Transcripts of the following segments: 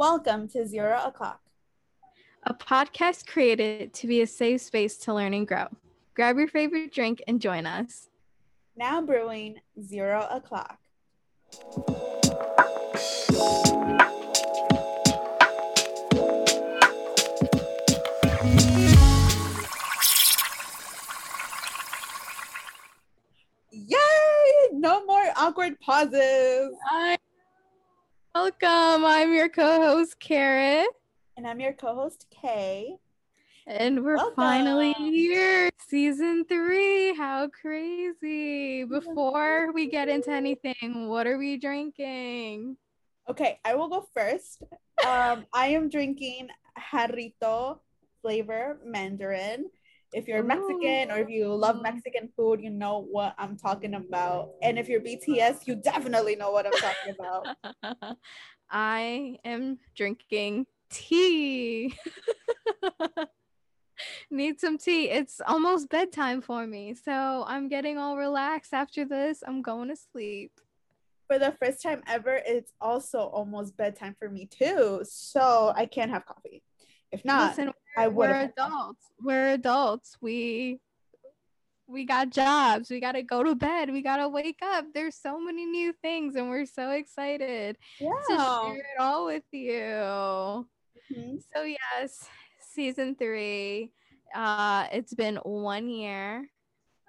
Welcome to Zero O'Clock, a podcast created to be a safe space to learn and grow. Grab your favorite drink and join us. Now brewing Zero O'Clock. Yay! No more awkward pauses. Hi. Welcome. I'm your co-host Kara. And I'm your co-host Kay. And we're Welcome. finally here. Season three. How crazy. Before we get into anything, what are we drinking? Okay, I will go first. Um, I am drinking Jarrito flavor Mandarin. If you're Mexican or if you love Mexican food, you know what I'm talking about. And if you're BTS, you definitely know what I'm talking about. I am drinking tea. Need some tea. It's almost bedtime for me. So I'm getting all relaxed after this. I'm going to sleep. For the first time ever, it's also almost bedtime for me too. So I can't have coffee. If not, Listen, I would we're adults. We're adults. We we got jobs. We got to go to bed. We got to wake up. There's so many new things and we're so excited to Yeah. share it all with you. Mhm. So yes, season three. Uh, it's been one year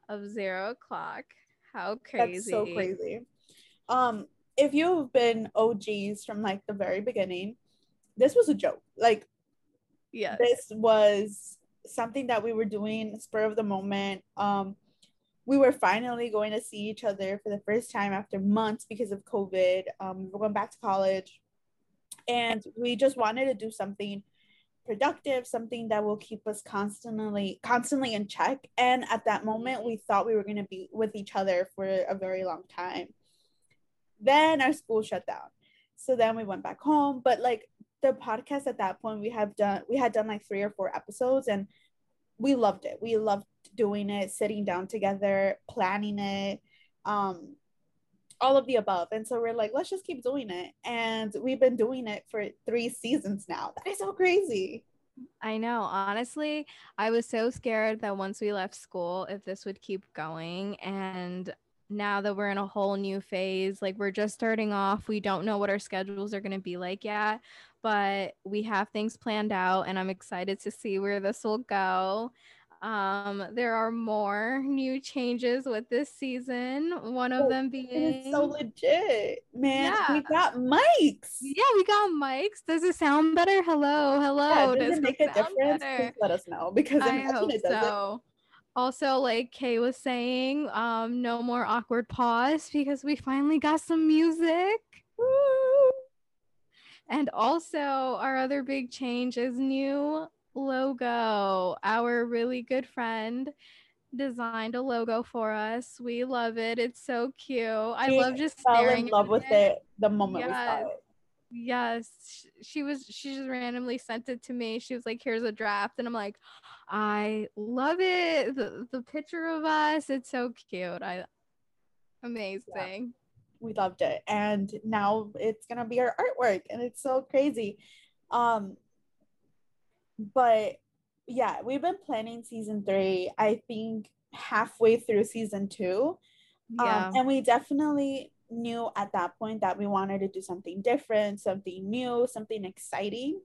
of zero o'clock. How crazy! That's so crazy. Um, if you've been OGs from like the very beginning, this was a joke. Like Yes. this was something that we were doing spur of the moment. Um, we were finally going to see each other for the first time after months because of COVID. Um, we're going back to college, and we just wanted to do something productive, something that will keep us constantly, constantly in check. And at that moment, we thought we were going to be with each other for a very long time. Then our school shut down, so then we went back home. But like the podcast at that point we have done we had done like three or four episodes and we loved it. We loved doing it sitting down together planning it um all of the above. And so we're like let's just keep doing it. And we've been doing it for three seasons now. That is so crazy. I know. Honestly, I was so scared that once we left school, if this would keep going. And now that we're in a whole new phase, like we're just starting off, we don't know what our schedules are going to be like yet, but we have things planned out, and I'm excited to see where this will go. Um, there are more new changes with this season. One of Oh, them being so legit man Yeah. we got mics yeah, we got mics. Does it sound better? Hello, hello. yeah, does Does it make a difference better? please let us know because I hope it so. Also, like Kay was saying, um, no more awkward pause because we finally got some music. Woo! And also, our other big change is new logo. Our really good friend designed a logo for us. We love it. It's so cute. I love just fell staring in love with it the moment we saw Yes. it Yes, she was. She just randomly sent it to me. She was like, "Here's a draft," and I'm like, "I love it. The, the picture of us. It's so cute. I amazing. We loved it. And now it's gonna be our artwork and it's so crazy. Um but yeah we've been planning season three i think halfway through season two. Yeah, um, and we definitely knew at that point that we wanted to do something different something new something exciting.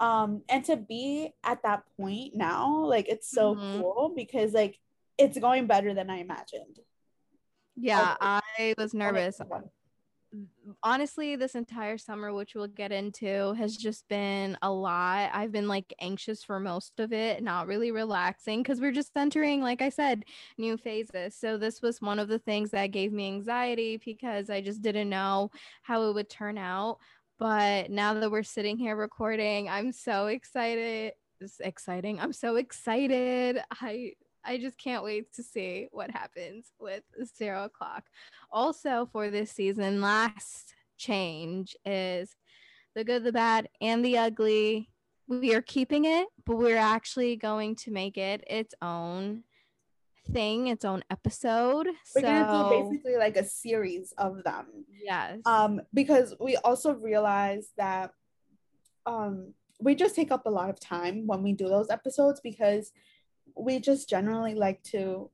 Um and to be at that point now like it's so Mhm. cool because like it's going better than i imagined yeah. I'll- was nervous. Honestly. honestly this entire summer which we'll get into has just been a lot i've been like anxious for most of it not really relaxing because we're just entering like i said new phases so this was one of the things that gave me anxiety because i just didn't know how it would turn out but now that we're sitting here recording i'm so excited it's exciting i'm so excited i i just can't wait to see what happens with zero o'clock also for this season last change is the good the bad and the ugly we are keeping it but we're actually going to make it its own thing, its own episode. We're so gonna do basically like a series of them. yes, Um, because we also realized that um we just take up a lot of time when we do those episodes because we just generally like to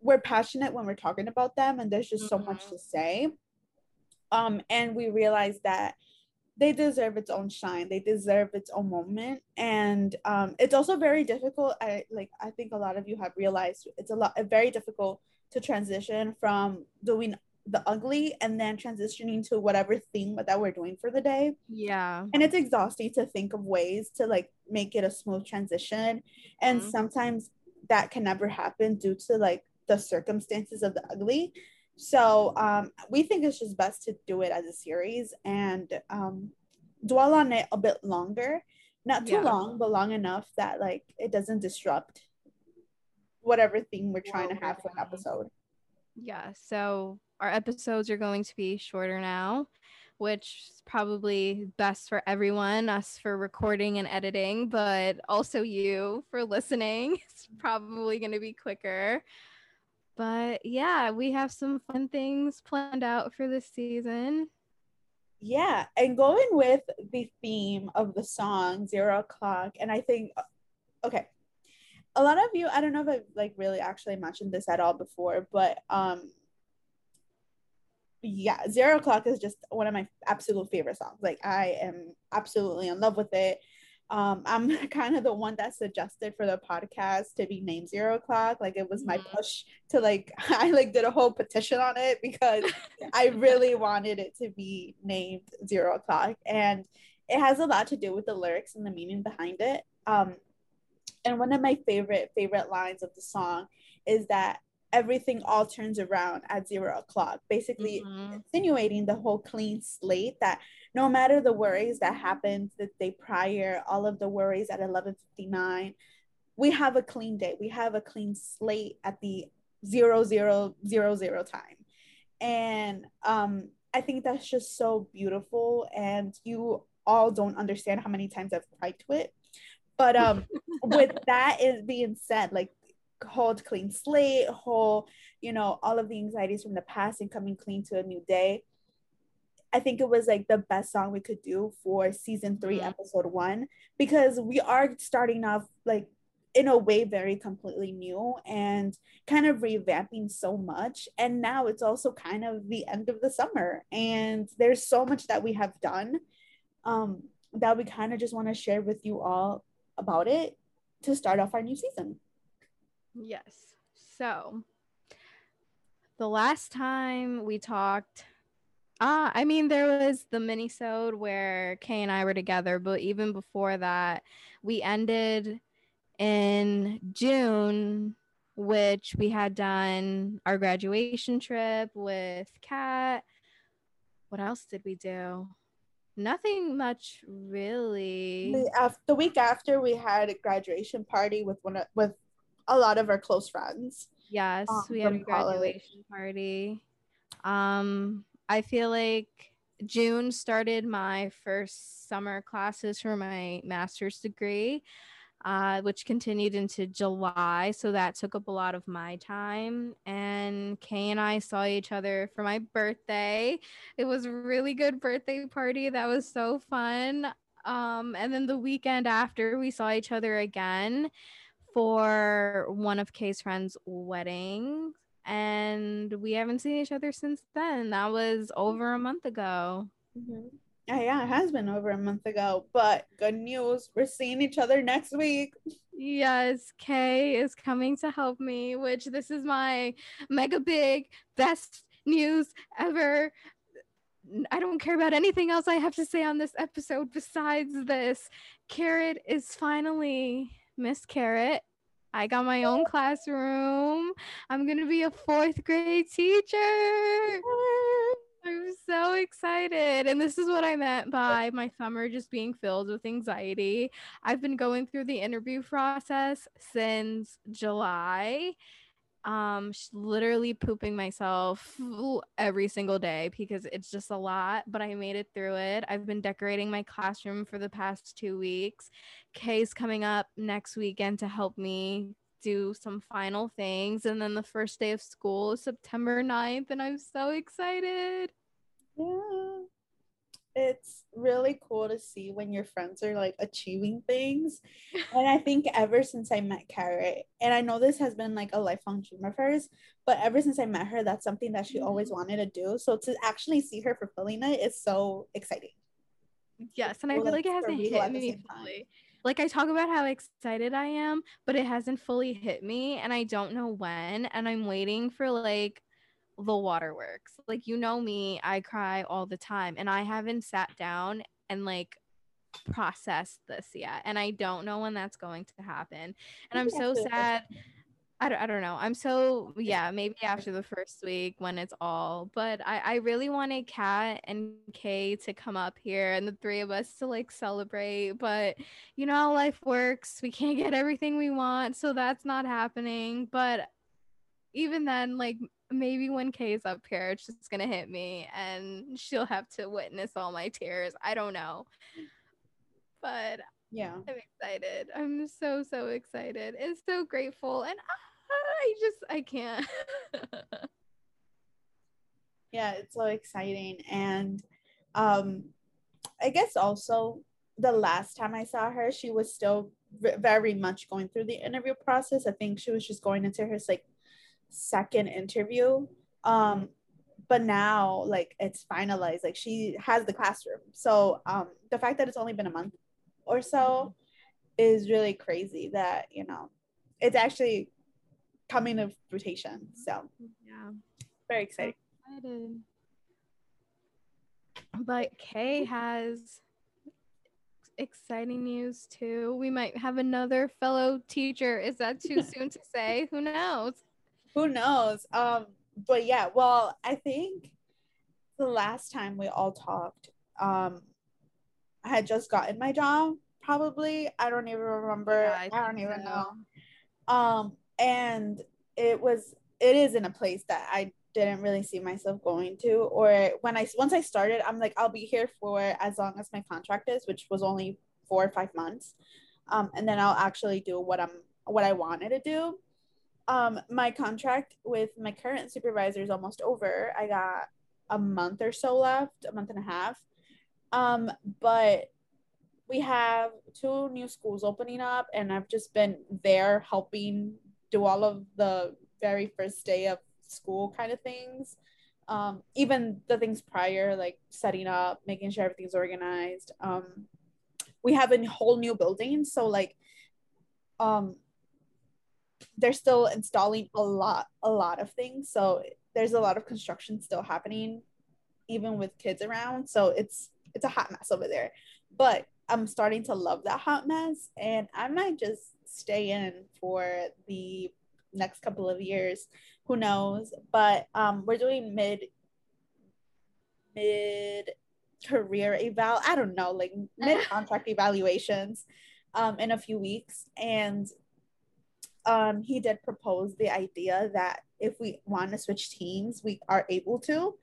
we're passionate when we're talking about them and there's just mm-hmm. so much mm-hmm. to say um and we realize that they deserve its own shine they deserve its own moment and um it's also very difficult i like i think a lot of you have realized it's a lot very difficult to transition from doing the ugly and then transitioning to whatever theme that we're doing for the day. Yeah. And it's exhausting to think of ways to like make it a smooth transition. And mm-hmm. sometimes that can never happen due to like the circumstances of the ugly. So um, we think it's just best to do it as a series and um, dwell on it a bit longer. Not too yeah. long, but long enough that like it doesn't disrupt whatever thing we're trying to have for an episode. Yeah. So our episodes are going to be shorter now, which is probably best for everyone, us for recording and editing, but also you for listening. It's probably going to be quicker. But yeah, we have some fun things planned out for this season. Yeah, and going with the theme of the song Zero O'Clock, and I think, okay, a lot of you, I don't know if I've like really actually mentioned this at all before, but um, yeah, Zero O'Clock is just one of my absolute favorite songs. Like I am absolutely in love with it. Um, I'm kind of the one that suggested for the podcast to be named Zero O'Clock. Like it was my mm-hmm. push to like I like did a whole petition on it because I really wanted it to be named Zero O'Clock. And it has a lot to do with the lyrics and the meaning behind it. Um, and one of my favorite favorite lines of the song is that everything all turns around at zero o'clock, basically mm-hmm. insinuating the whole clean slate that no matter the worries that happened the day prior, all of the worries at 11:59, we have a clean day. We have a clean slate at the zero zero zero zero time, and um, I think that's just so beautiful. And you all don't understand how many times I've cried to it. But um, with that is being said, like hold clean slate, whole, you know, all of the anxieties from the past and coming clean to a new day. I think it was like the best song we could do for season 3 mm-hmm. episode one, because we are starting off like in a way very completely new and kind of revamping so much. And now it's also kind of the end of the summer, and there's so much that we have done um, that we kind of just want to share with you all about it to start off our new season. Yes. So the last time we talked, ah, I mean, there was the mini sode where Kay and I were together, but even before that, we ended in June, which we had done our graduation trip with Kat. What else did we do? Nothing much really. The, the week after, we had a graduation party with one of, with a lot of our close friends. Yes, um, we had a graduation college. party. Um, I feel like June started my first summer classes for my master's degree, uh, which continued into July. So that took up a lot of my time. And Kay and I saw each other for my birthday. It was a really good birthday party. That was so fun. Um, and then the weekend after, we saw each other again for one of Kay's friends' weddings, and we haven't seen each other since then. That was over a month ago. Mm-hmm. Yeah, yeah, it has been over a month ago, but good news, we're seeing each other next week. Yes, Kay is coming to help me, which this is my mega big best news ever. I don't care about anything else I have to say on this episode besides this. Carrot is finally Miss Carrot. I got my own classroom. I'm going to be a fourth grade teacher. I'm so excited. And this is what I meant by my summer just being filled with anxiety. I've been going through the interview process since July um literally pooping myself every single day because it's just a lot but i made it through it. I've been decorating my classroom for the past two weeks. Kay's coming up next weekend to help me do some final things and then the first day of school is september 9th and i'm so excited. Yeah it's really cool to see when your friends are like achieving things. And I think ever since I met Carrot, and I know this has been like a lifelong dream of hers, but ever since I met her, that's something that she always mm-hmm. wanted to do. So to actually see her fulfilling it is so exciting. Yes, and I feel like it hasn't hit me fully. Like I talk about how excited I am, but it hasn't fully hit me, and I don't know when. And I'm waiting for like the waterworks. Like you know me, I cry all the time, and I haven't sat down and like processed this yet, and I don't know when that's going to happen. And I'm so sad. I don't, I don't know. I'm so yeah, maybe after the first week when it's all, but I, I really wanted Kat and Kay to come up here and the three of us to like celebrate. But you know how life works. We can't get everything we want, so that's not happening. But even then, like maybe when Kay is up here, it's just gonna hit me and she'll have to witness all my tears. I don't know. But yeah, I'm excited. I'm so so excited and so grateful. And I just I can't. yeah, it's so exciting. And um I guess also the last time I saw her, she was still very much going through the interview process. I think she was just going into her like second interview. Um, but now like it's finalized. Like she has the classroom. So um, the fact that it's only been a month or so is really crazy. That you know, it's actually coming to fruition. So yeah, very exciting. But Kay has exciting news too. We might have another fellow teacher. Is that too soon to say? Who knows? Who knows? Um, but yeah, well, I think the last time we all talked, um, I had just gotten my job. Probably, I don't even remember. Yeah, I, I, don't even so. know. Um, and it was, it is in a place that I didn't really see myself going to. Or when I once I started, I'm like, I'll be here for as long as my contract is, which was only four or five months. Um, and then I'll actually do what I'm what I wanted to do um my contract with my current supervisor is almost over. I got a month or so left a month and a half. Um but we have two new schools opening up and i've just been there helping do all of the very first day of school kind of things. Um even the things prior like setting up making sure everything's organized. Um we have a whole new building so like um they're still installing a lot a lot of things. So there's a lot of construction still happening even with kids around. So it's it's a hot mess over there. But i'm starting to love that hot mess and i might just stay in for the next couple of years. Who knows? But um we're doing mid mid career eval i don't know like mid contract evaluations um in a few weeks. And um, he did propose the idea that if we want to switch teams, we are able to,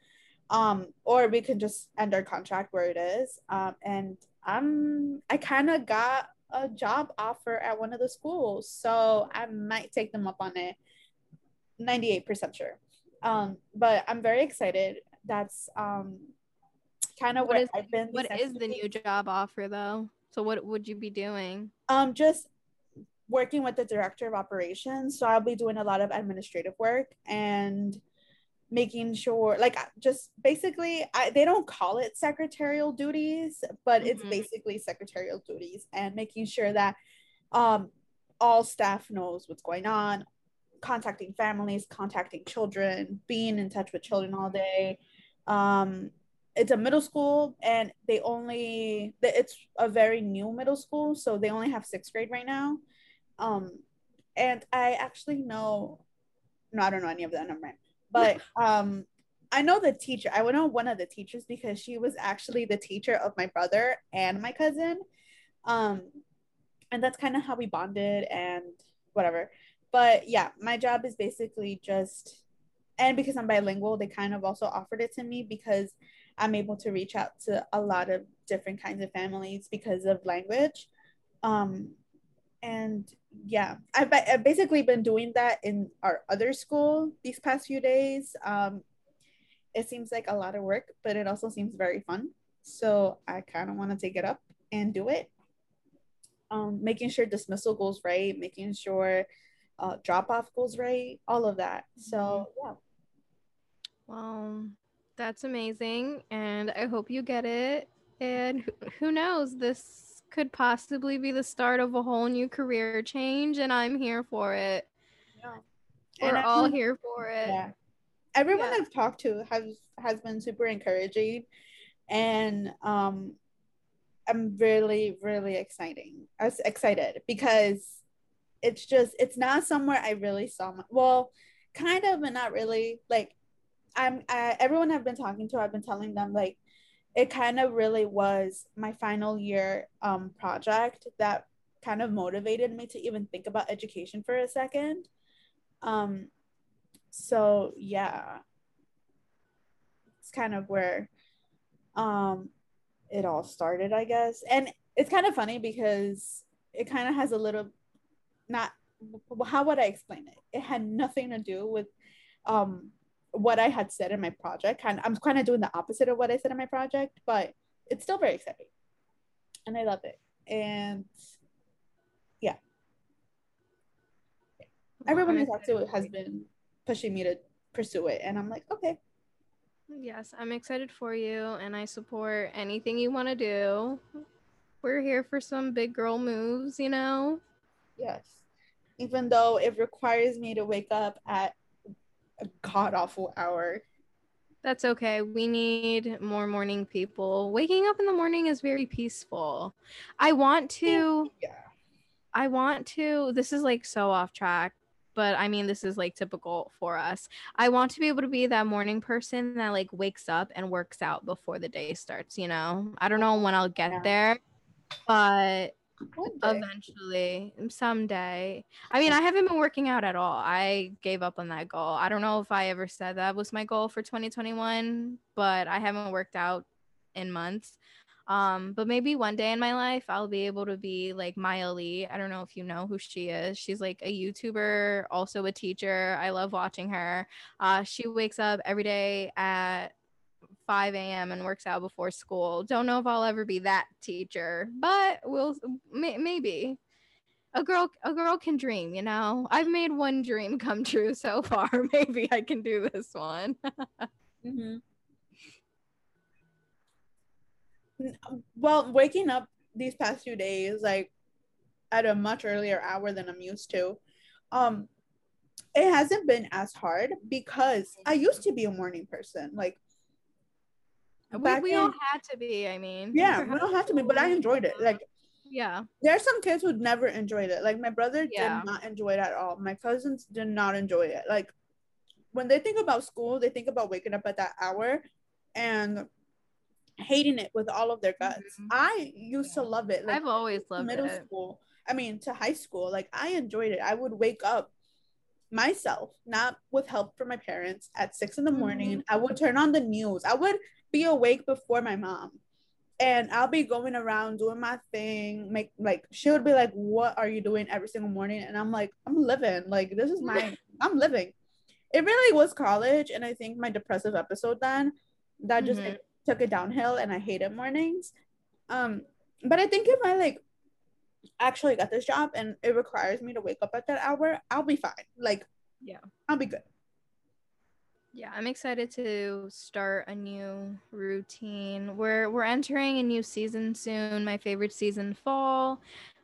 um, or we can just end our contract where it is. Um, and I'm I kind of got a job offer at one of the schools, so I might take them up on it. Ninety eight percent sure, um, but I'm very excited. That's um, kind of what, I've been. What is the new job offer though? So what would you be doing? Um, just working with the director of operations. So I'll be doing a lot of administrative work and making sure like just basically I, they don't call it secretarial duties but mm-hmm. it's basically secretarial duties and making sure that um, all staff knows what's going on contacting families contacting children being in touch with children all day um, it's a middle school and they only it's a very new middle school so they only have sixth grade right now um, and I actually know, no, I don't know any of that number, but um, I know the teacher. I know one of the teachers because she was actually the teacher of my brother and my cousin. Um, and that's kind of how we bonded and whatever. But yeah, my job is basically just, and because I'm bilingual, they kind of also offered it to me because I'm able to reach out to a lot of different kinds of families because of language. Um, and yeah I've, I've basically been doing that in our other school these past few days um it seems like a lot of work but it also seems very fun So I kind of want to take it up and do it. Um, making sure dismissal goes right, making sure uh, drop off goes right, all of that. So mm-hmm. yeah. Well, that's amazing, and I hope you get it. And who knows, this could possibly be the start of a whole new career change, and I'm here for it. Yeah. We're and all here for it. Yeah. Everyone yeah. I've talked to has has been super encouraging, and um, I'm really really exciting. I was excited because it's just it's not somewhere I really saw. My, well, kind of, but not really. Like I'm I, everyone I've been talking to, I've been telling them like it kind of really was my final year um, project that kind of motivated me to even think about education for a second. Um, so yeah, it's kind of where um, it all started, I guess. And it's kind of funny because it kind of has a little, not how would I explain it? It had nothing to do with um, what I had said in my project. Kind I'm kind of doing the opposite of what I said in my project, but it's still very exciting, and I love it. And yeah, everyone I talked to has been pushing me to pursue it, and I'm like, okay. Yes, I'm excited for you, and I support anything you want to do. We're here for some big girl moves, you know. Yes, even though it requires me to wake up at a god awful hour. That's okay. We need more morning people. Waking up in the morning is very peaceful. I want to Yeah. I want to this is like so off track, but I mean this is like typical for us. I want to be able to be that morning person that like wakes up and works out before the day starts, you know. I don't know when I'll get yeah. there, but Eventually, someday. I mean, I haven't been working out at all. I gave up on that goal. I don't know if I ever said that was my goal for 2021, but I haven't worked out in months. Um, but maybe one day in my life I'll be able to be like Maya Lee. I don't know if you know who she is. She's like a YouTuber, also a teacher. I love watching her. Uh, she wakes up every day at 5 a.m. and works out before school. Don't know if I'll ever be that teacher, but we'll may- maybe. A girl, a girl can dream, you know. I've made one dream come true so far. Maybe I can do this one. mm-hmm. Well, waking up these past few days, like at a much earlier hour than I'm used to, um, it hasn't been as hard because I used to be a morning person. Like we, we all had to be i mean. Yeah we all had to be but i enjoyed it like yeah. There are some kids who never enjoyed it like my brother yeah. did not enjoy it at all. My cousins did not enjoy it. Like when they think about school they think about waking up at that hour and hating it with all of their guts. Mm-hmm. i used to love it like, i've always loved middle it. school i mean to high school like i enjoyed it. I would wake up myself not with help from my parents at six in the morning. Mm-hmm. i would turn on the news. I would be awake before my mom and I'll be going around doing my thing. Make like she would be like, "What are you doing every single morning?" And I'm like, "I'm living. Like this is my I'm living." It really was college, and I think my depressive episode then that just mm-hmm. took it downhill, and I hated mornings. Um, but I think if I like actually got this job and it requires me to wake up at that hour, I'll be fine. Like, yeah, I'll be good. Yeah, I'm excited to start a new routine. We're we're entering a new season soon. My favorite season, fall.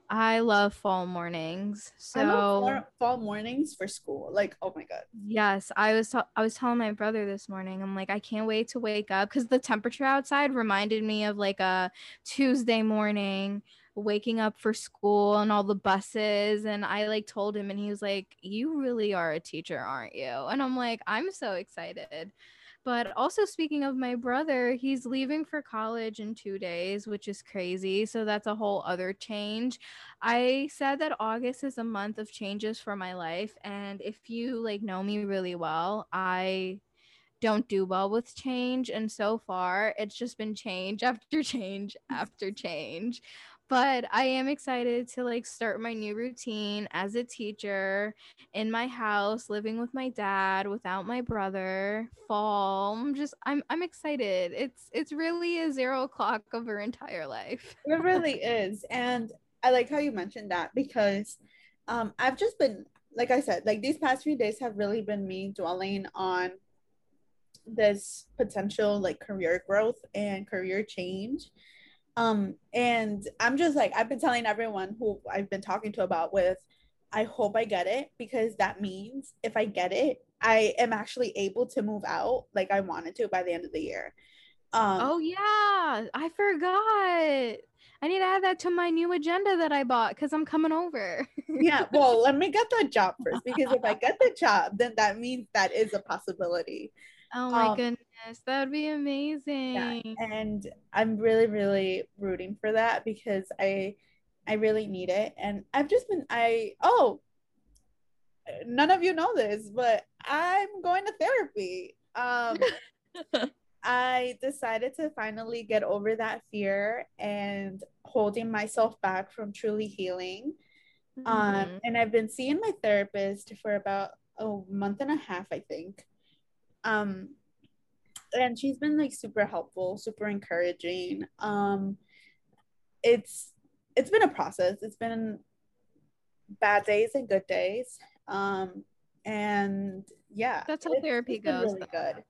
I love fall mornings. So fall, fall mornings for school. Like, oh my god. Yes, I was t- I was telling my brother this morning. I'm like, I can't wait to wake up because the temperature outside reminded me of like a Tuesday morning waking up for school and all the buses and I like told him and he was like you really are a teacher aren't you? And I'm like I'm so excited. But also speaking of my brother he's leaving for college in 2 days which is crazy so that's a whole other change. I said that August is a month of changes for my life and if you like know me really well I don't do well with change and so far it's just been change after change after change but I am excited to like start my new routine as a teacher in my house, living with my dad without my brother. Fall. I'm just I'm I'm excited. It's it's really a zero o'clock of her entire life. it really is. And I like how you mentioned that because um I've just been like I said, like these past few days have really been me dwelling on this potential like career growth and career change um, and I'm just like, I've been telling everyone who I've been talking to about with, I hope I get it because that means if I get it, I am actually able to move out like I wanted to by the end of the year. Um, oh yeah, I forgot. I need to add that to my new agenda that I bought because I'm coming over. yeah, well, let me get the job first because if I get the job, then that means that is a possibility. Oh my um, goodness. That would be amazing. Yeah, and I'm really, really rooting for that because I I really need it. And I've just been I oh none of you know this, but I'm going to therapy. Um I decided to finally get over that fear and holding myself back from truly healing. Um, mm-hmm. Um, and I've been seeing my therapist for about a month and a half, I think. Um, and she's been like super helpful, super encouraging. Um, it's it's been a process. It's been bad days and good days. Um, and yeah, that's how therapy goes. Really good.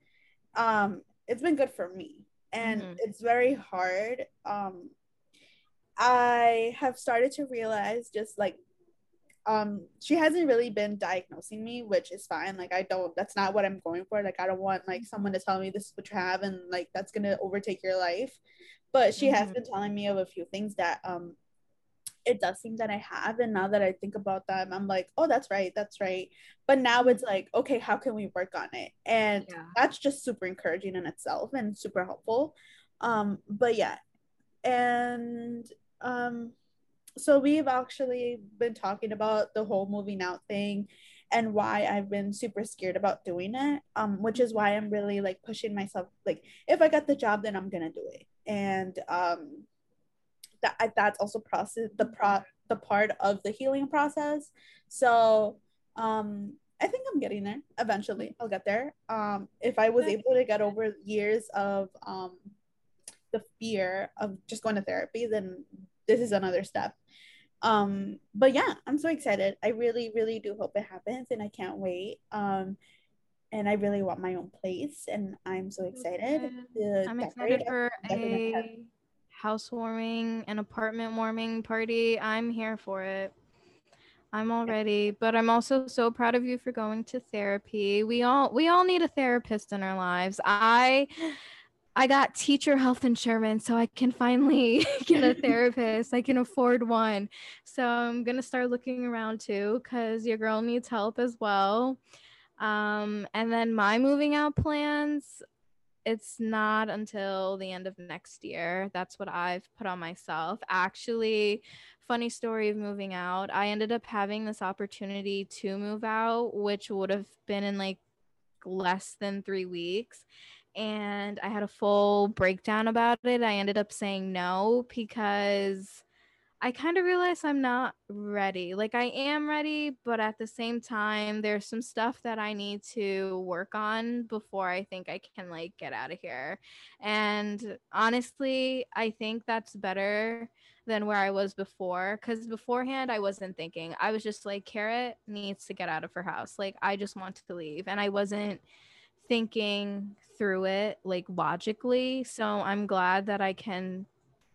Um, it's been good for me, and mm-hmm. it's very hard. Um, I have started to realize just like um she hasn't really been diagnosing me which is fine. Like i don't that's not what i'm going for. Like i don't want like someone to tell me this is what you have and like that's gonna overtake your life. But she mm-hmm. has been telling me of a few things that um it does seem that i have. And now that i think about them i'm like oh that's right that's right. But now it's like okay how can we work on it? And yeah. that's just super encouraging in itself and super helpful. Um but yeah. And um so we've actually been talking about the whole moving out thing and why I've been super scared about doing it. Um, which is why I'm really like pushing myself. Like, if I got the job, then I'm gonna do it. And um, that that's also process the pro the part of the healing process. So um, I think I'm getting there eventually. I'll get there. Um, if I was able to get over years of um, the fear of just going to therapy, then this is another step. Um but yeah i'm so excited. I really really do hope it happens and i can't wait. Um and i really want my own place and i'm so excited i'm excited for a housewarming and apartment warming party. I'm here for it. I'm already but i'm also so proud of you for going to therapy. We all we all need a therapist in our lives. I I got teacher health insurance, so I can finally get a therapist. I can afford one. So I'm gonna start looking around too, because your girl needs help as well. Um, and then my moving out plans, it's not until the end of next year. That's what I've put on myself. Actually, funny story of moving out. I ended up having this opportunity to move out, which would have been in like less than three weeks and I had a full breakdown about it. I ended up saying no because I kind of realized I'm not ready. Like I am ready, but at the same time there's some stuff that I need to work on before I think I can like get out of here. And honestly, I think that's better than where I was before cuz beforehand I wasn't thinking. I was just like Carrot needs to get out of her house. Like I just want to leave and I wasn't thinking through it like logically. So I'm glad that I can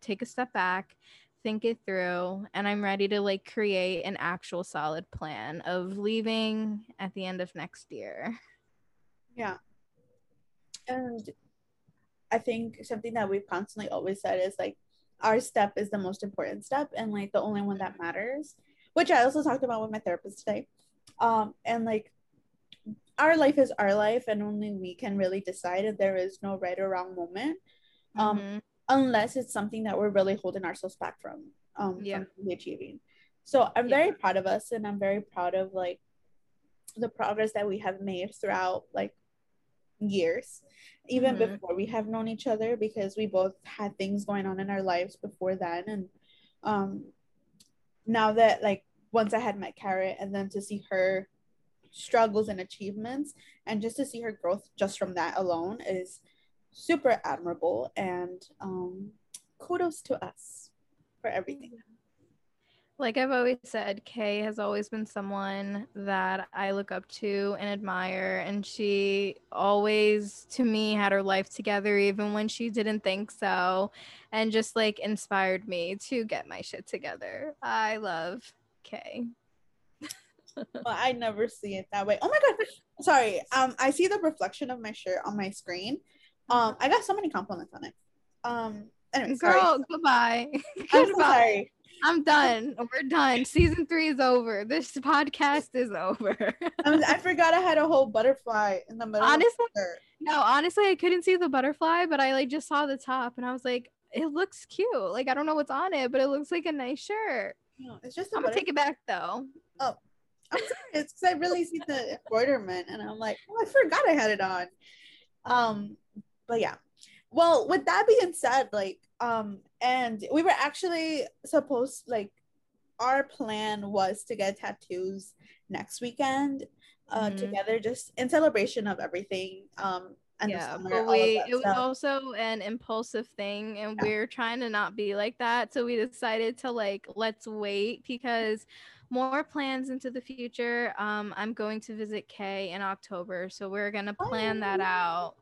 take a step back, think it through, and I'm ready to like create an actual solid plan of leaving at the end of next year. Yeah. And I think something that we've constantly always said is like our step is the most important step and like the only one that matters, which I also talked about with my therapist today. Um, and like our life is our life and only we can really decide if there is no right or wrong moment um mm-hmm. unless it's something that we're really holding ourselves back from um yeah. from achieving so i'm yeah. very proud of us and i'm very proud of like the progress that we have made throughout like years even mm-hmm. before we have known each other because we both had things going on in our lives before then and um now that like once I had met Carrot and then to see her struggles and achievements and just to see her growth just from that alone is super admirable and um kudos to us for everything like I've always said, Kay has always been someone that I look up to and admire. And she always, to me, had her life together, even when she didn't think so, and just like inspired me to get my shit together. I love Kay. Well, I never see it that way. Oh my god. Sorry. Um, I see the reflection of my shirt on my screen. Um, I got so many compliments on it. Um, anyway, girl, sorry. goodbye. I'm so sorry. I'm done. We're done. Season three is over. This podcast is over. I forgot I had a whole butterfly in the middle. Honestly, no. Honestly, I couldn't see the butterfly, but I like just saw the top, and I was like, "It looks cute." Like I don't know what's on it, but it looks like a nice shirt. No, it's just. I'm gonna take it back though. Oh, I'm sorry. It's because I really see the embroiderment, and I'm like, oh, I forgot I had it on. Um, but yeah. Well, with that being said, like, um, and we were actually supposed like our plan was to get tattoos next weekend uh mm-hmm. together just in celebration of everything um and yeah, summer, but we it was also an impulsive thing and yeah. we're trying to not be like that so we decided to like let's wait because more plans into the future um i'm going to visit kay in october so we're gonna plan oh, that out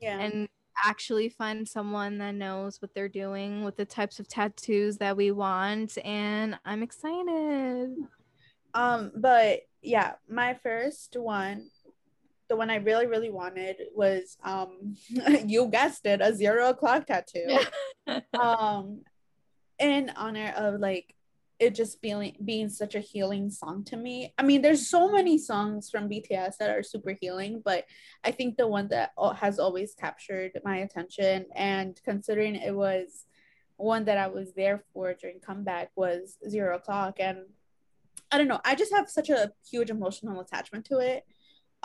yeah and actually find someone that knows what they're doing with the types of tattoos that we want and I'm excited. Um but yeah, my first one the one I really really wanted was um you guessed it, a zero o'clock tattoo. um in honor of like it just being being such a healing song to me. I mean, there's so many songs from BTS that are super healing, but I think the one that has always captured my attention, and considering it was one that I was there for during comeback, was Zero O'clock, and I don't know, I just have such a huge emotional attachment to it.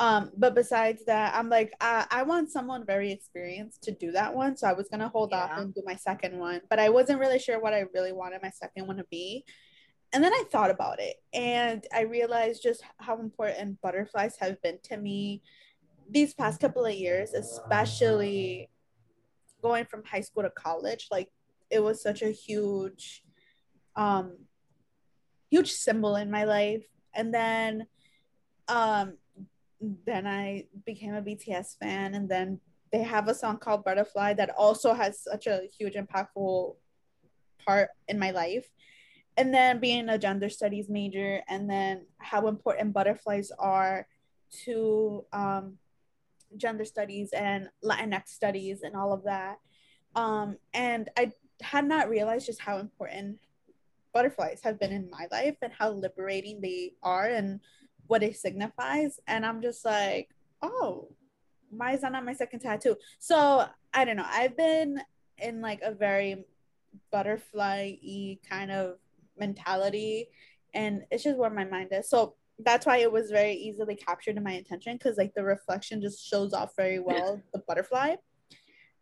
Um, but besides that, I'm like, I, I want someone very experienced to do that one. So I was gonna hold yeah. off and do my second one, but I wasn't really sure what I really wanted my second one to be. And then I thought about it and I realized just how important butterflies have been to me these past couple of years, especially going from high school to college. Like it was such a huge, um, huge symbol in my life. And then um then I became a BTS fan, and then they have a song called Butterfly that also has such a huge, impactful part in my life. And then being a gender studies major, and then how important butterflies are to um, gender studies and Latinx studies and all of that. Um, and I had not realized just how important butterflies have been in my life and how liberating they are and what it signifies. And I'm just like, oh, why is that not my second tattoo? So I don't know. I've been in like a very butterfly y kind of mentality, and it's just where my mind is. So that's why it was very easily captured in my attention because like the reflection just shows off very well the butterfly.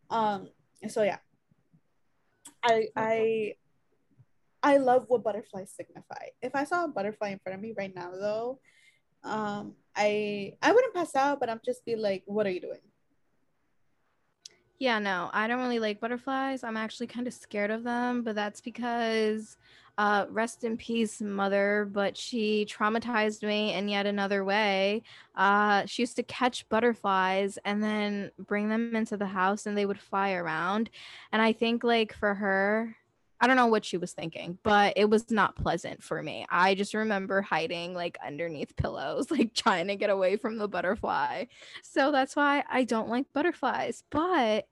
Um, so yeah. I I I love what butterflies signify. If I saw a butterfly in front of me right now though, um i i wouldn't pass out but i'm just be like what are you doing? Yeah no i don't really like butterflies. I'm actually kind of scared of them but that's because uh rest in peace mother but she traumatized me in yet another way. Uh she used to catch butterflies and then bring them into the house and they would fly around. And i think like for her I don't know what she was thinking, but it was not pleasant for me. I just remember hiding like underneath pillows, like trying to get away from the butterfly. So that's why I don't like butterflies, but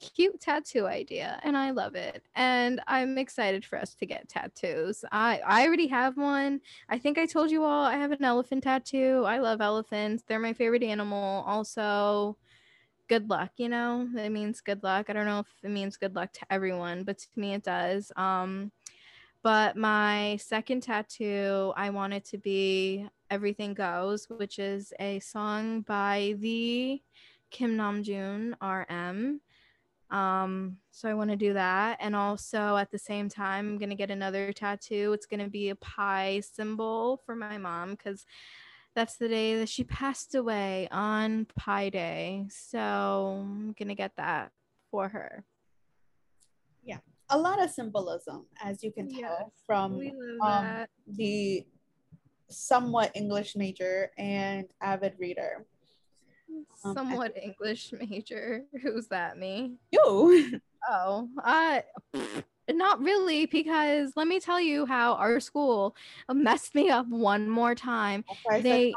cute tattoo idea and I love it. And I'm excited for us to get tattoos. I I already have one. I think I told you all I have an elephant tattoo. I love elephants. They're my favorite animal. Also, good luck you know it means good luck i don't know if it means good luck to everyone but to me it does um but my second tattoo i want it to be everything goes which is a song by the kim namjoon rm Um, so I want to do that. And also at the same time, I'm going to get another tattoo. It's going to be a pi symbol for my mom because that's the day that she passed away on Pi Day. So I'm going to get that for her. Yeah. A lot of symbolism, as you can tell yes, from um, the somewhat English major and avid reader. Um, somewhat English major. Who's that? Me? You. Oh, uh, not really, because let me tell you how our school messed me up one more time. They,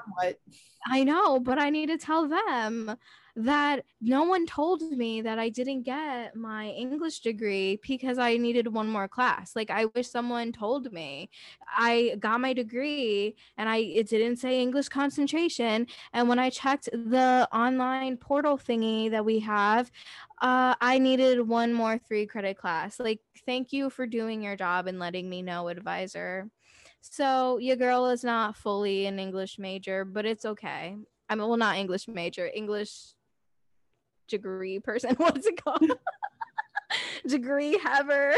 I know, but I need to tell them that no one told me that I didn't get my English degree because I needed one more class. Like I wish someone told me. I got my degree and I it didn't say English concentration and when I checked the online portal thingy that we have, uh, I needed one more 3 credit class. Like thank you for doing your job and letting me know, advisor. So your girl is not fully an English major, but it's okay. I mean, well, not English major, English degree person. What's it called? degree haver.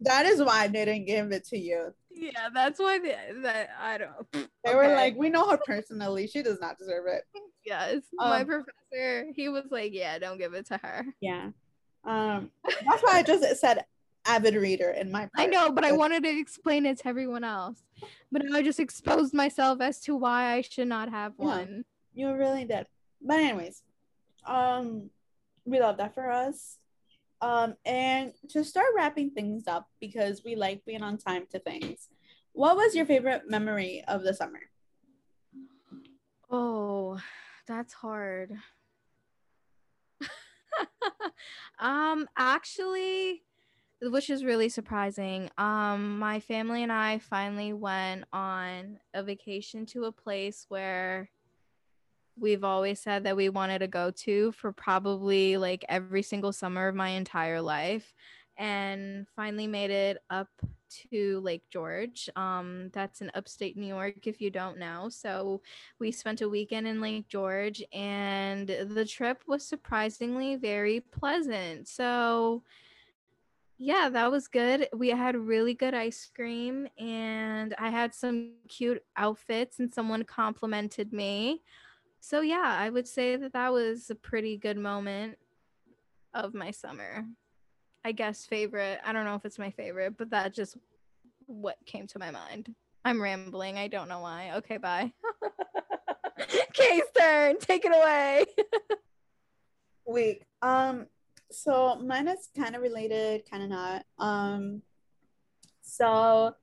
that is why I didn't give it to you. Yeah, that's why they, that I don't. They okay. were like, we know her personally. She does not deserve it. Yes, um, my professor. He was like, yeah, don't give it to her. Yeah, um, that's why I just said avid reader in my. Part. I know, but I wanted to explain it to everyone else. But I just exposed myself as to why I should not have yeah. one. You really did. But anyways, um, we love that for us. Um, and to start wrapping things up because we like being on time to things. What was your favorite memory of the summer? Oh, that's hard. um, actually, which is really surprising. Um, my family and I finally went on a vacation to a place where we've always said that we wanted to go to for probably like every single summer of my entire life and finally made it up to Lake George. Um, that's in upstate New York, if you don't know. So we spent a weekend in Lake George, and the trip was surprisingly very pleasant. So, yeah, that was good. We had really good ice cream, and I had some cute outfits, and someone complimented me so yeah, I would say that that was a pretty good moment of my summer. I guess favorite. I don't know if it's my favorite, but that just what came to my mind. I'm rambling. I don't know why. Okay, bye. Kay's turn. Take it away. Wait. Um so mine is kind of related, kind of not. Um so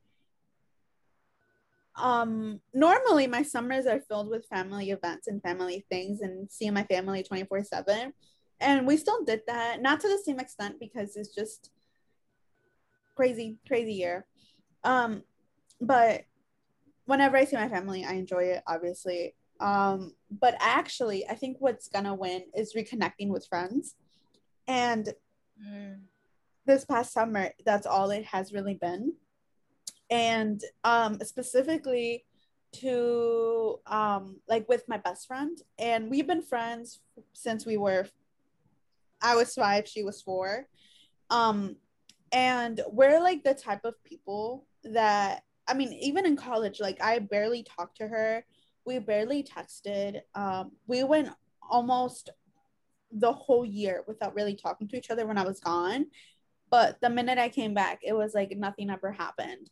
um normally my summers are filled with family events and family things and seeing my family 24 7 and we still did that not to the same extent because it's just crazy crazy year. Um but whenever i see my family i enjoy it obviously. Um but actually i think what's gonna win is reconnecting with friends. And mm. this past summer that's all it has really been and um specifically to um like with my best friend. And we've been friends since we were I was 5 she was 4 um and we're like the type of people that I mean even in college like I barely talked to her. We barely texted. Um we went almost the whole year without really talking to each other when I was gone. But the minute I came back it was like nothing ever happened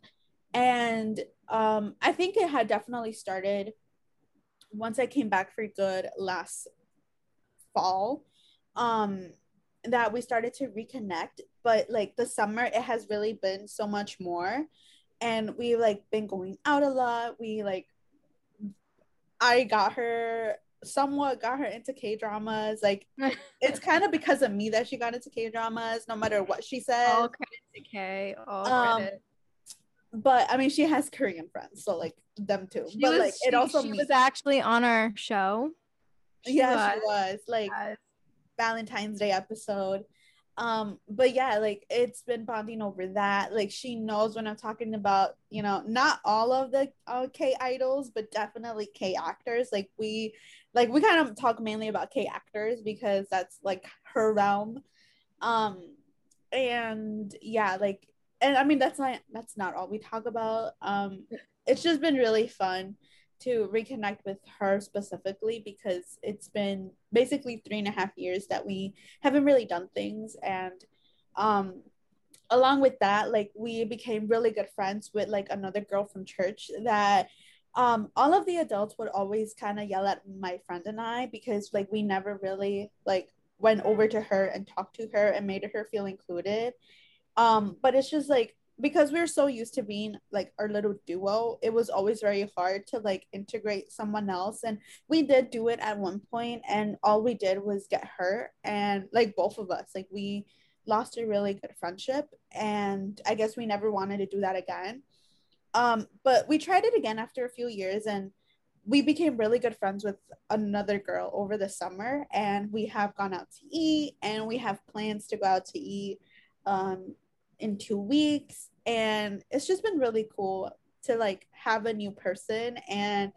and um, I think it had definitely started once I came back for good last fall. Um, that we started to reconnect, but like the summer, it has really been so much more, and we've like been going out a lot. We like, I got her somewhat got her into K dramas. Like it's kind of because of me that she got into K dramas, no matter what she said. All credit to K. All um, credit but I mean, she has Korean friends, so like them too. She but was, like, she, it also she was actually on our show. She yeah, was. she was like yes. Valentine's Day episode. um but yeah like it's been bonding over that like she knows when i'm talking about you know not all of the uh, k idols but definitely k actors like we like we kind of talk mainly about k actors because that's like her realm um and yeah like and i mean that's not that's not all we talk about. Um it's just been really fun to reconnect with her specifically because it's been basically three and a half years that we haven't really done things. And um along with that like we became really good friends with like another girl from church that um all of the adults would always kind of yell at my friend and I because like we never really like went over to her and talked to her and made her feel included um but it's just like because we are so used to being like our little duo it was always very hard to like integrate someone else and we did do it at one point and all we did was get hurt and like both of us like we lost a really good friendship and i guess we never wanted to do that again. Um but we tried it again after a few years and we became really good friends with another girl over the summer and we have gone out to eat and we have plans to go out to eat um in two weeks. And it's just been really cool to like have a new person and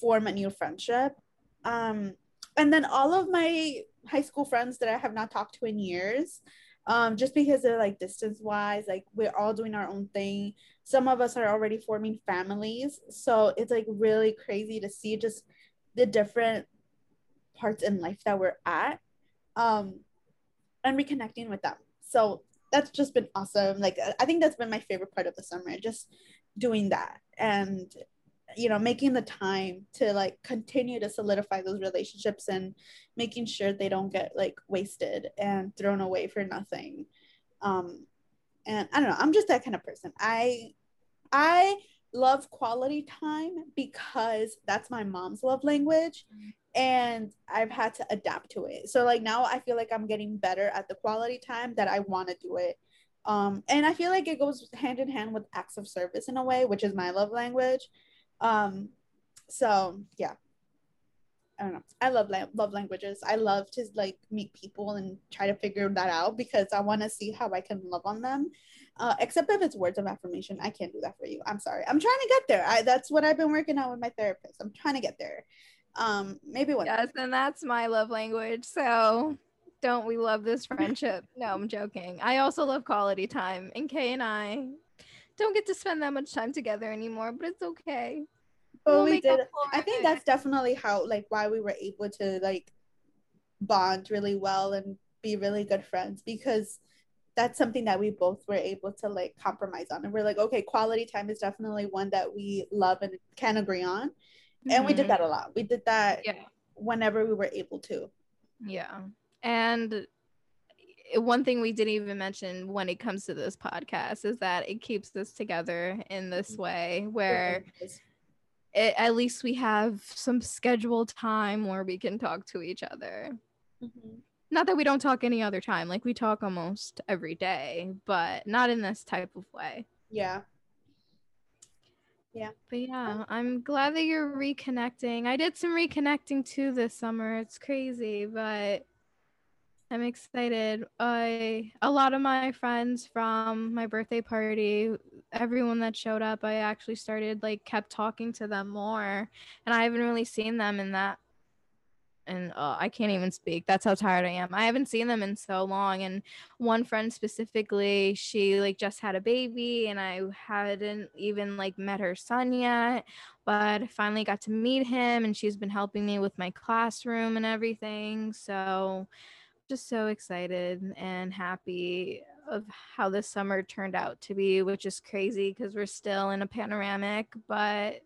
form a new friendship. Um and then all of my high school friends that i have not talked to in years um just because they're like distance wise like we're all doing our own thing. Some of us are already forming families. So it's like really crazy to see just the different parts in life that we're at um and reconnecting with them. So that's just been awesome. Like I think that's been my favorite part of the summer, just doing that and you know making the time to like continue to solidify those relationships and making sure they don't get like wasted and thrown away for nothing. Um and i don't know i'm just that kind of person. I i love quality time because that's my mom's love language and I've had to adapt to it. So like now I feel like I'm getting better at the quality time that I want to do it. Um, and I feel like it goes hand in hand with acts of service in a way, which is my love language. Um, so yeah, I don't know. I love la- love languages. I love to like meet people and try to figure that out because I want to see how I can love on them. Uh, except if it's words of affirmation, I can't do that for you. I'm sorry. I'm trying to get there. I, that's what I've been working on with my therapist. I'm trying to get there. Um, maybe one. Yes, and that's my love language. So don't we love this friendship? no, I'm joking. I also love quality time, and Kay and I don't get to spend that much time together anymore, but it's okay. But we'll we did. I think that's definitely how, like, why we were able to like bond really well and be really good friends because that's something that we both were able to like compromise on and we're like okay quality time is definitely one that we love and can agree on and mm-hmm. we did mm-hmm. that a lot we did that yeah. whenever we were able to yeah and one thing we didn't even mention when it comes to this podcast is that it keeps us together in this mm-hmm. way where it, at least we have some scheduled time where we can talk to each other mm-hmm. not that we don't talk any other time like we talk almost every day but not in this type of way yeah yeah. But yeah, I'm glad that you're reconnecting. I did some reconnecting too this summer. It's crazy, but I'm excited. I a lot of my friends from my birthday party, everyone that showed up, I actually started like kept talking to them more, and I haven't really seen them in that and uh, I can't even speak. That's how tired I am. I haven't seen them in so long. And one friend specifically, she like just had a baby, and I hadn't even like met her son yet. But finally got to meet him, and she's been helping me with my classroom and everything. So just so excited and happy of how this summer turned out to be, which is crazy because we're still in a panoramic, but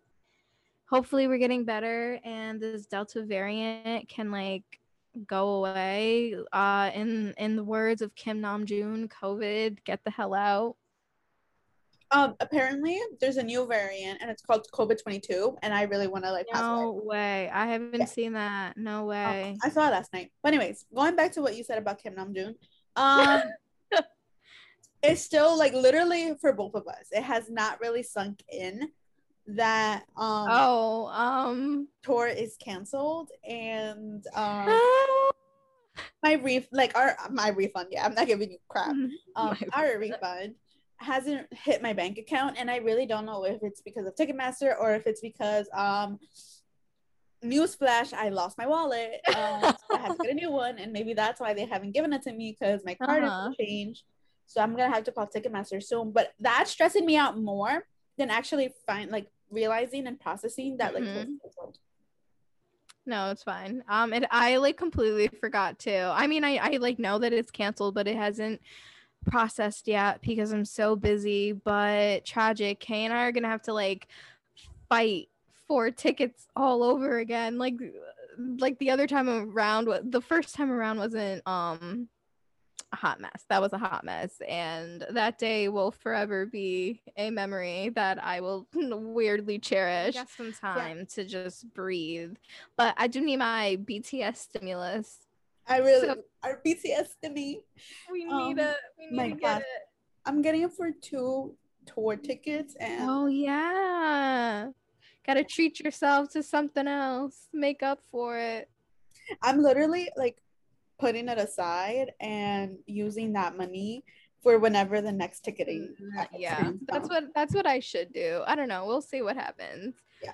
hopefully we're getting better and this delta variant can like go away. Uh in in the words of kim namjoon covid get the hell out. Um apparently there's a new variant and it's called covid 22 and i really want to like no way. I haven't yeah. seen that. No way. I saw it last night. But anyways going back to what you said about kim namjoon um it's still like literally for both of us. It has not really sunk in that um oh um tour is canceled and um my ref like our my refund. Yeah, I'm not giving you crap. Um, our refund hasn't hit my bank account, and I really don't know if it's because of Ticketmaster or if it's because um. Newsflash, I lost my wallet. Um, so I had to get a new one, and maybe that's why they haven't given it to me because my card Uh-huh. is changed. So I'm gonna have to call Ticketmaster soon. But that's stressing me out more than actually find like realizing and processing that like Mhm. No, it's fine. Um, and I like completely forgot to I mean, I I like know that it's canceled, but it hasn't processed yet because I'm so busy. But tragic. Kay and I are gonna have to like fight for tickets all over again. Like, like the other time around, the first time around wasn't um a hot mess. That was a hot mess, and that day will forever be a memory that I will weirdly cherish. Got some time to just breathe, but I do need my BTS stimulus. I really So- our BTS to me. We Um, need it. We need my to get God. it. I'm getting it for two tour tickets and Oh yeah. Gotta treat yourself to something else. Make up for it. I'm literally like putting it aside and using that money for whenever the next ticketing. Mm, yeah that's what that's what i should do i don't know we'll see what happens Yeah.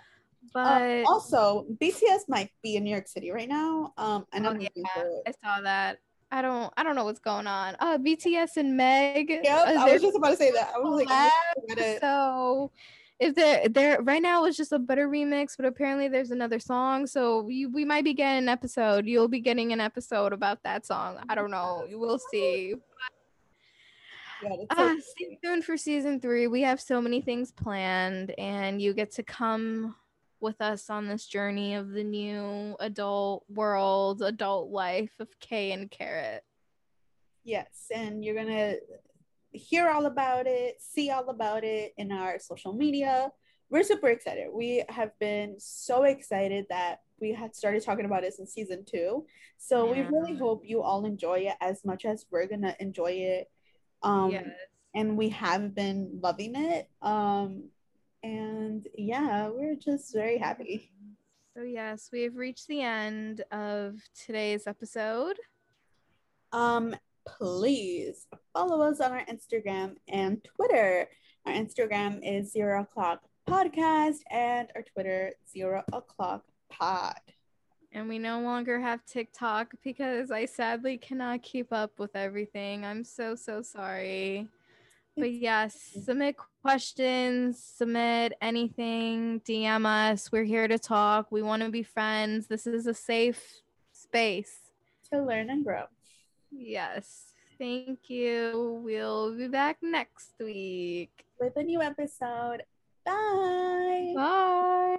but Um, also, BTS might be in New York City right now. Um, Oh, I'm looking yeah. i saw that i don't i don't know what's going on uh bts and meg Yep, uh, I was just about to say that. I was like, so if there there right now it's just a butter remix but apparently there's another song so we, we might be getting an episode. You'll be getting an episode about that song. I don't know. You will see. Yeah, so Ah, stay tuned for season three. We have so many things planned, and you get to come with us on this journey of the new adult world, adult life of Kay and Carrot. Yes, and you're gonna hear all about it, see all about it in our social media. We're super excited. We have been so excited that we had started talking about it in season two. So we really hope you all enjoy it as much as we're gonna enjoy it. Um, yes. and we have been loving it. Um, and yeah, we're just very happy. So yes, we have reached the end of today's episode. um please follow us on our instagram and twitter our instagram is zero o'clock podcast and our twitter zero o'clock pod And we no longer have TikTok because I sadly cannot keep up with everything. I'm so, so sorry. But yes, submit questions, submit anything, DM us. We're here to talk. We want to be friends. This is a safe space. to learn and grow Yes. Thank you. We'll be back next week. with a new episode bye Bye.